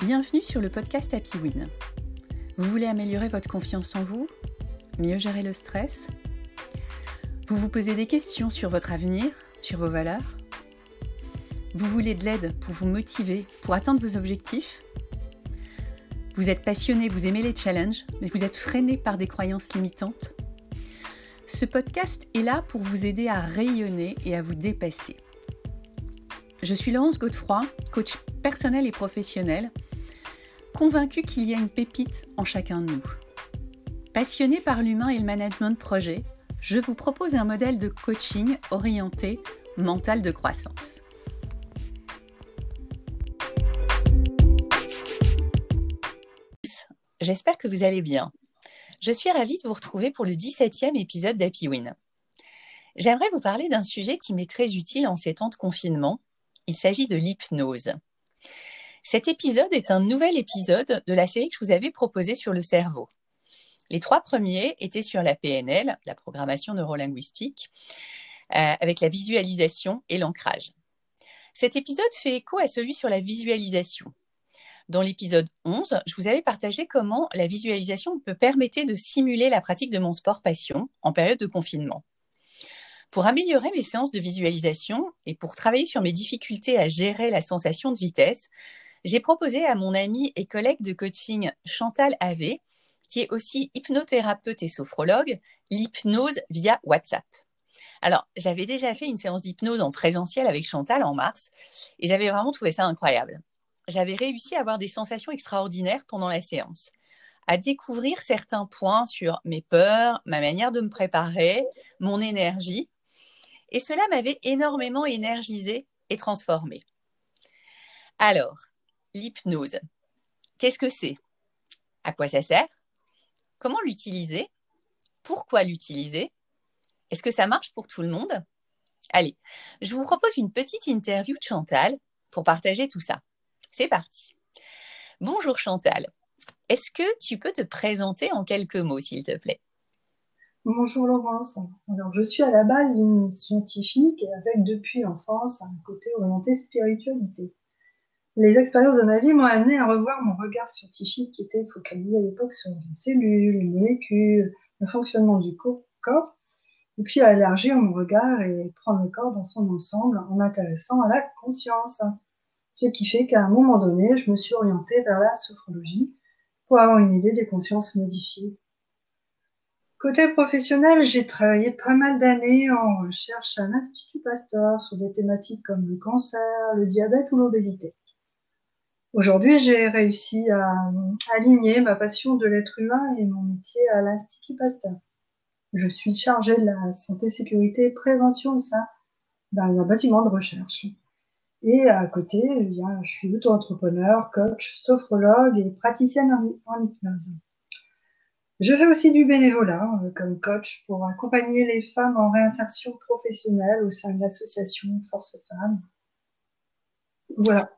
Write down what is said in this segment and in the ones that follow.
Bienvenue sur le podcast Happy Win. Vous voulez améliorer votre confiance en vous Mieux gérer le stress? Vous vous posez des questions sur votre avenir, sur vos valeurs? Vous voulez de l'aide pour vous motiver, pour atteindre vos objectifs? Vous êtes passionné, vous aimez les challenges, mais vous êtes freiné par des croyances limitantes? Ce podcast est là pour vous aider à rayonner et à vous dépasser. Je suis Laurence Godefroy, coach personnel et professionnel convaincu qu'il y a une pépite en chacun de nous. Passionné par l'humain et le management de projet, je vous propose un modèle de coaching orienté mental de croissance. J'espère que vous allez bien. Je suis ravie de vous retrouver pour le 17e épisode d'Happy Win. J'aimerais vous parler d'un sujet qui m'est très utile en ces temps de confinement. Il s'agit de l'hypnose. Cet épisode est un nouvel épisode de la série que je vous avais proposée sur le cerveau. Les trois premiers étaient sur la PNL, la programmation neurolinguistique, euh, avec la visualisation et l'ancrage. Cet épisode fait écho à celui sur la visualisation. Dans l'épisode 11, je vous avais partagé comment la visualisation peut permettre de simuler la pratique de mon sport passion en période de confinement. Pour améliorer mes séances de visualisation et pour travailler sur mes difficultés à gérer la sensation de vitesse, j'ai proposé à mon amie et collègue de coaching Chantal Ave, qui est aussi hypnothérapeute et sophrologue, l'hypnose via WhatsApp. Alors, j'avais déjà fait une séance d'hypnose en présentiel avec Chantal en mars et j'avais vraiment trouvé ça incroyable. J'avais réussi à avoir des sensations extraordinaires pendant la séance, à découvrir certains points sur mes peurs, ma manière de me préparer, mon énergie. Et cela m'avait énormément énergisé et transformé. Alors, l'hypnose. Qu'est-ce que c'est? À quoi ça sert? Comment l'utiliser? Pourquoi l'utiliser? Est-ce que ça marche pour tout le monde? Allez, je vous propose une petite interview de Chantal pour partager tout ça. C'est parti. Bonjour Chantal. Est-ce que tu peux te présenter en quelques mots, s'il te plaît? Bonjour Laurence. Alors, je suis à la base une scientifique avec depuis l'enfance un côté orienté spiritualité. Les expériences de ma vie m'ont amené à revoir mon regard scientifique qui était focalisé à l'époque sur les cellules, les molécules, le fonctionnement du corps, et puis à élargir mon regard et prendre le corps dans son ensemble en m'intéressant à la conscience. Ce qui fait qu'à un moment donné, je me suis orientée vers la sophrologie pour avoir une idée des consciences modifiées. Côté professionnel, j'ai travaillé pas mal d'années en recherche à l'Institut Pasteur sur des thématiques comme le cancer, le diabète ou l'obésité. Aujourd'hui, j'ai réussi à aligner ma passion de l'être humain et mon métier à l'Institut Pasteur. Je suis chargée de la santé, sécurité et prévention au sein d'un bâtiment de recherche. Et à côté, eh je suis auto-entrepreneur, coach, sophrologue et praticienne en hypnose. Je fais aussi du bénévolat euh, comme coach pour accompagner les femmes en réinsertion professionnelle au sein de l'association Force Femmes. Voilà.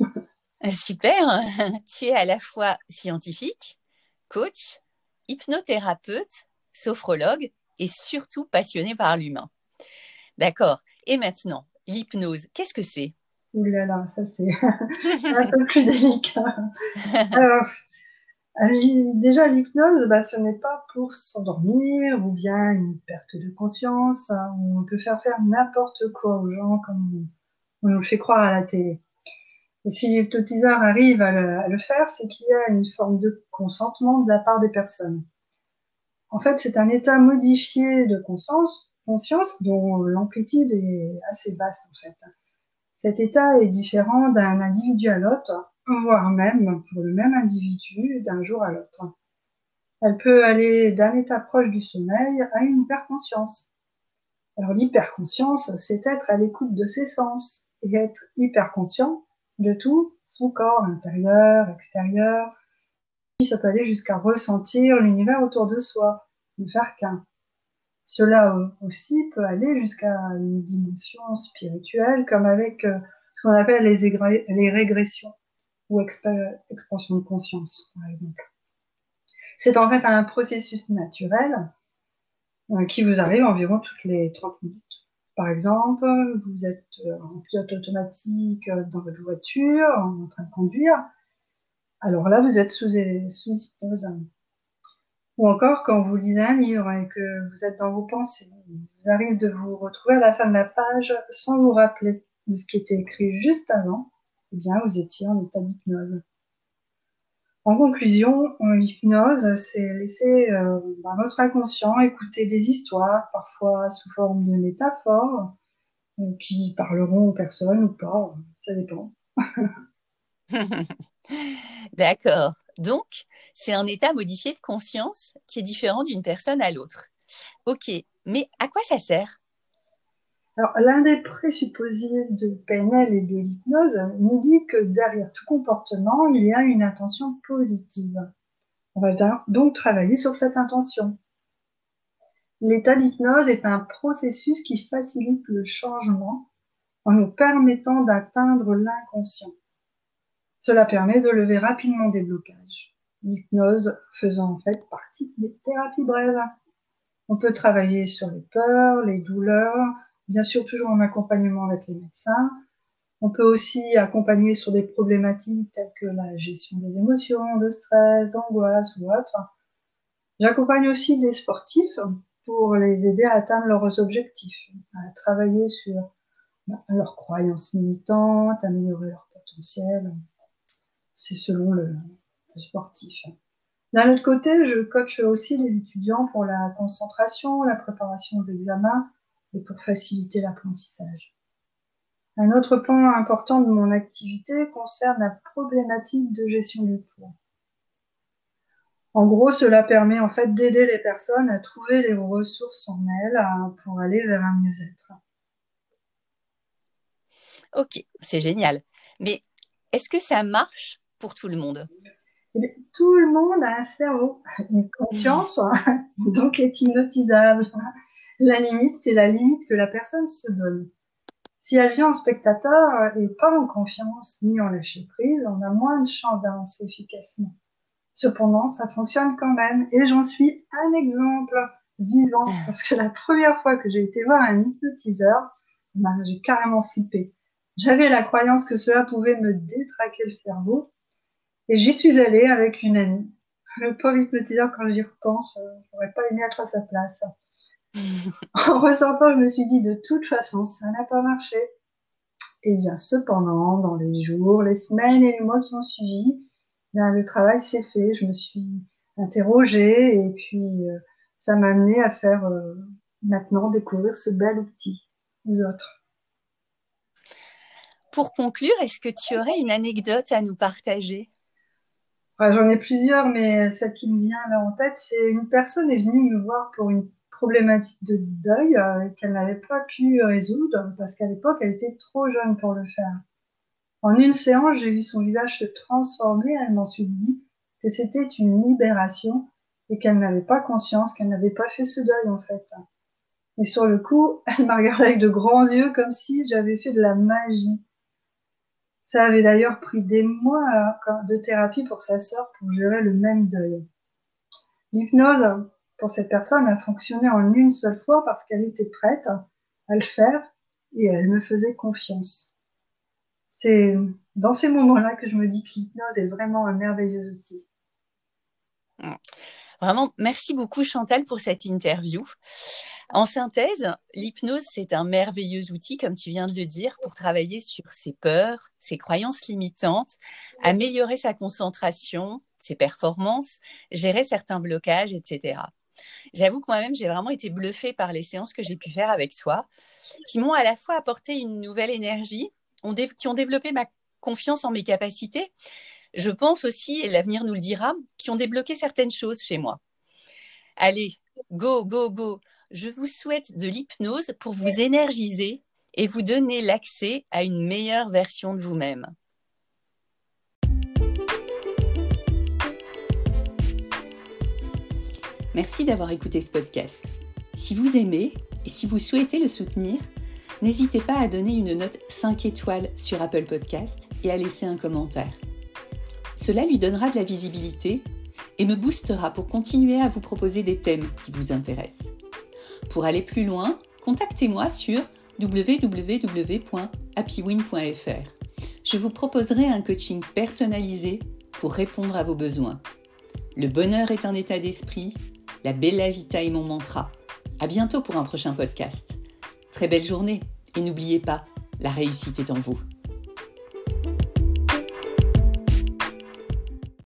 Super, tu es à la fois scientifique, coach, hypnothérapeute, sophrologue et surtout passionné par l'humain. D'accord. Et maintenant, l'hypnose, qu'est-ce que c'est? Ouh là là, ça c'est un peu plus délicat. Alors, euh, déjà, l'hypnose, bah, ce n'est pas pour s'endormir ou bien une perte de conscience. Hein, on peut faire faire n'importe quoi aux gens comme on nous le fait croire à la télé. Et si l'hypnotiseur arrive à le, faire, c'est qu'il y a une forme de consentement de la part des personnes. En fait, c'est un état modifié de conscience, conscience dont l'amplitude est assez basse en fait. Cet état est différent d'un individu à l'autre, voire même pour le même individu d'un jour à l'autre. Elle peut aller d'un état proche du sommeil à une hyperconscience. Alors l'hyperconscience, c'est être à l'écoute de ses sens et être hyperconscient de tout son corps intérieur, extérieur. Ça peut aller jusqu'à ressentir l'univers autour de soi, ne faire qu'un. Cela aussi peut aller jusqu'à une dimension spirituelle, comme avec euh, ce qu'on appelle les, régressions ou expansion de conscience, par exemple. C'est en fait un processus naturel euh, qui vous arrive environ toutes les 30 minutes. Par exemple, vous êtes euh, en pilote automatique euh, dans votre voiture, en train de conduire, alors là, vous êtes sous, hypnose. Ou encore, quand vous lisez un livre et que vous êtes dans vos pensées, vous arrive de vous retrouver à la fin de la page sans vous rappeler de ce qui était écrit juste avant, eh bien, vous étiez en état d'hypnose. En conclusion, l'hypnose, c'est laisser euh, notre inconscient écouter des histoires, parfois sous forme de métaphores, euh, qui parleront aux personnes ou pas, ça dépend. D'accord. Donc, c'est un état modifié de conscience qui est différent d'une personne à l'autre. Ok, mais à quoi ça sert? Alors, l'un des présupposés de PNL et de l'hypnose nous dit que derrière tout comportement, il y a une intention positive. On va donc travailler sur cette intention. L'état d'hypnose est un processus qui facilite le changement en nous permettant d'atteindre l'inconscient. Cela permet de lever rapidement des blocages. L'hypnose faisant en fait partie des thérapies brèves. On peut travailler sur les peurs, les douleurs, bien sûr toujours en accompagnement avec les médecins. On peut aussi accompagner sur des problématiques telles que la gestion des émotions, de stress, d'angoisse ou autre. J'accompagne aussi des sportifs pour les aider à atteindre leurs objectifs, à travailler sur leurs croyances limitantes, améliorer leur potentiel. C'est selon le, le sportif. D'un autre côté, je coach aussi les étudiants pour la concentration, la préparation aux examens et pour faciliter l'apprentissage. Un autre point important de mon activité concerne la problématique de gestion du poids. En gros, cela permet en fait d'aider les personnes à trouver les ressources en elles pour aller vers un mieux-être. Ok, c'est génial. Mais est-ce que ça marche pour tout le monde? Eh Tout le monde a un cerveau, une conscience, donc est hypnotisable. La limite, c'est la limite que la personne se donne. Si elle vient en spectateur et pas en confiance ni en lâcher prise, on a moins de chances d'avancer efficacement. Cependant, ça fonctionne quand même et j'en suis un exemple vivant parce que la première fois que j'ai été voir un hypnotiseur, ben, j'ai carrément flippé. J'avais la croyance que cela pouvait me détraquer le cerveau et j'y suis allée avec une amie. Le pauvre hypnotiseur, quand j'y repense, euh, j'aurais pas aimé être à sa place. en ressortant, je me suis dit, de toute façon, ça n'a pas marché. Et bien, cependant, dans les jours, les semaines et les mois qui ont suivi, bien, le travail s'est fait. Je me suis interrogée et puis euh, ça m'a amené à faire euh, maintenant découvrir ce bel outil aux autres. Pour conclure, est-ce que tu aurais une anecdote à nous partager? J'en ai plusieurs, mais celle qui me vient là en tête, c'est une personne est venue me voir pour une problématique de deuil euh, qu'elle n'avait pas pu résoudre parce qu'à l'époque, elle était trop jeune pour le faire. En une séance, j'ai vu son visage se transformer. Elle m'en suis dit que c'était une libération et qu'elle n'avait pas conscience qu'elle n'avait pas fait ce deuil en fait. Et sur le coup, elle m'a regardé avec de grands yeux comme si j'avais fait de la magie. Ça avait d'ailleurs pris des mois euh, de thérapie pour sa sœur pour gérer le même deuil. L'hypnose, pour cette personne a fonctionné en une seule fois parce qu'elle était prête à le faire et elle me faisait confiance. C'est dans ces moments-là que je me dis que l'hypnose est vraiment un merveilleux outil. Vraiment, merci beaucoup Chantal pour cette interview. En synthèse, l'hypnose, c'est un merveilleux outil, comme tu viens de le dire, pour travailler sur ses peurs, ses croyances limitantes, améliorer sa concentration, ses performances, gérer certains blocages, etc. J'avoue que moi-même, j'ai vraiment été bluffée par les séances que j'ai pu faire avec toi, qui m'ont à la fois apporté une nouvelle énergie, qui ont développé ma confiance en mes capacités. Je pense aussi, et l'avenir nous le dira, qui ont débloqué certaines choses chez moi. Allez, go, go, go. Je vous souhaite de l'hypnose pour vous énergiser et vous donner l'accès à une meilleure version de vous-même. Merci d'avoir écouté ce podcast. Si vous aimez et si vous souhaitez le soutenir, n'hésitez pas à donner une note 5 étoiles sur Apple Podcast et à laisser un commentaire. Cela lui donnera de la visibilité et me boostera pour continuer à vous proposer des thèmes qui vous intéressent. Pour aller plus loin, contactez-moi sur www.happywin.fr. Je vous proposerai un coaching personnalisé pour répondre à vos besoins. Le bonheur est un état d'esprit, la bella vita est mon mantra. À bientôt pour un prochain podcast. Très belle journée et n'oubliez pas, la réussite est en vous.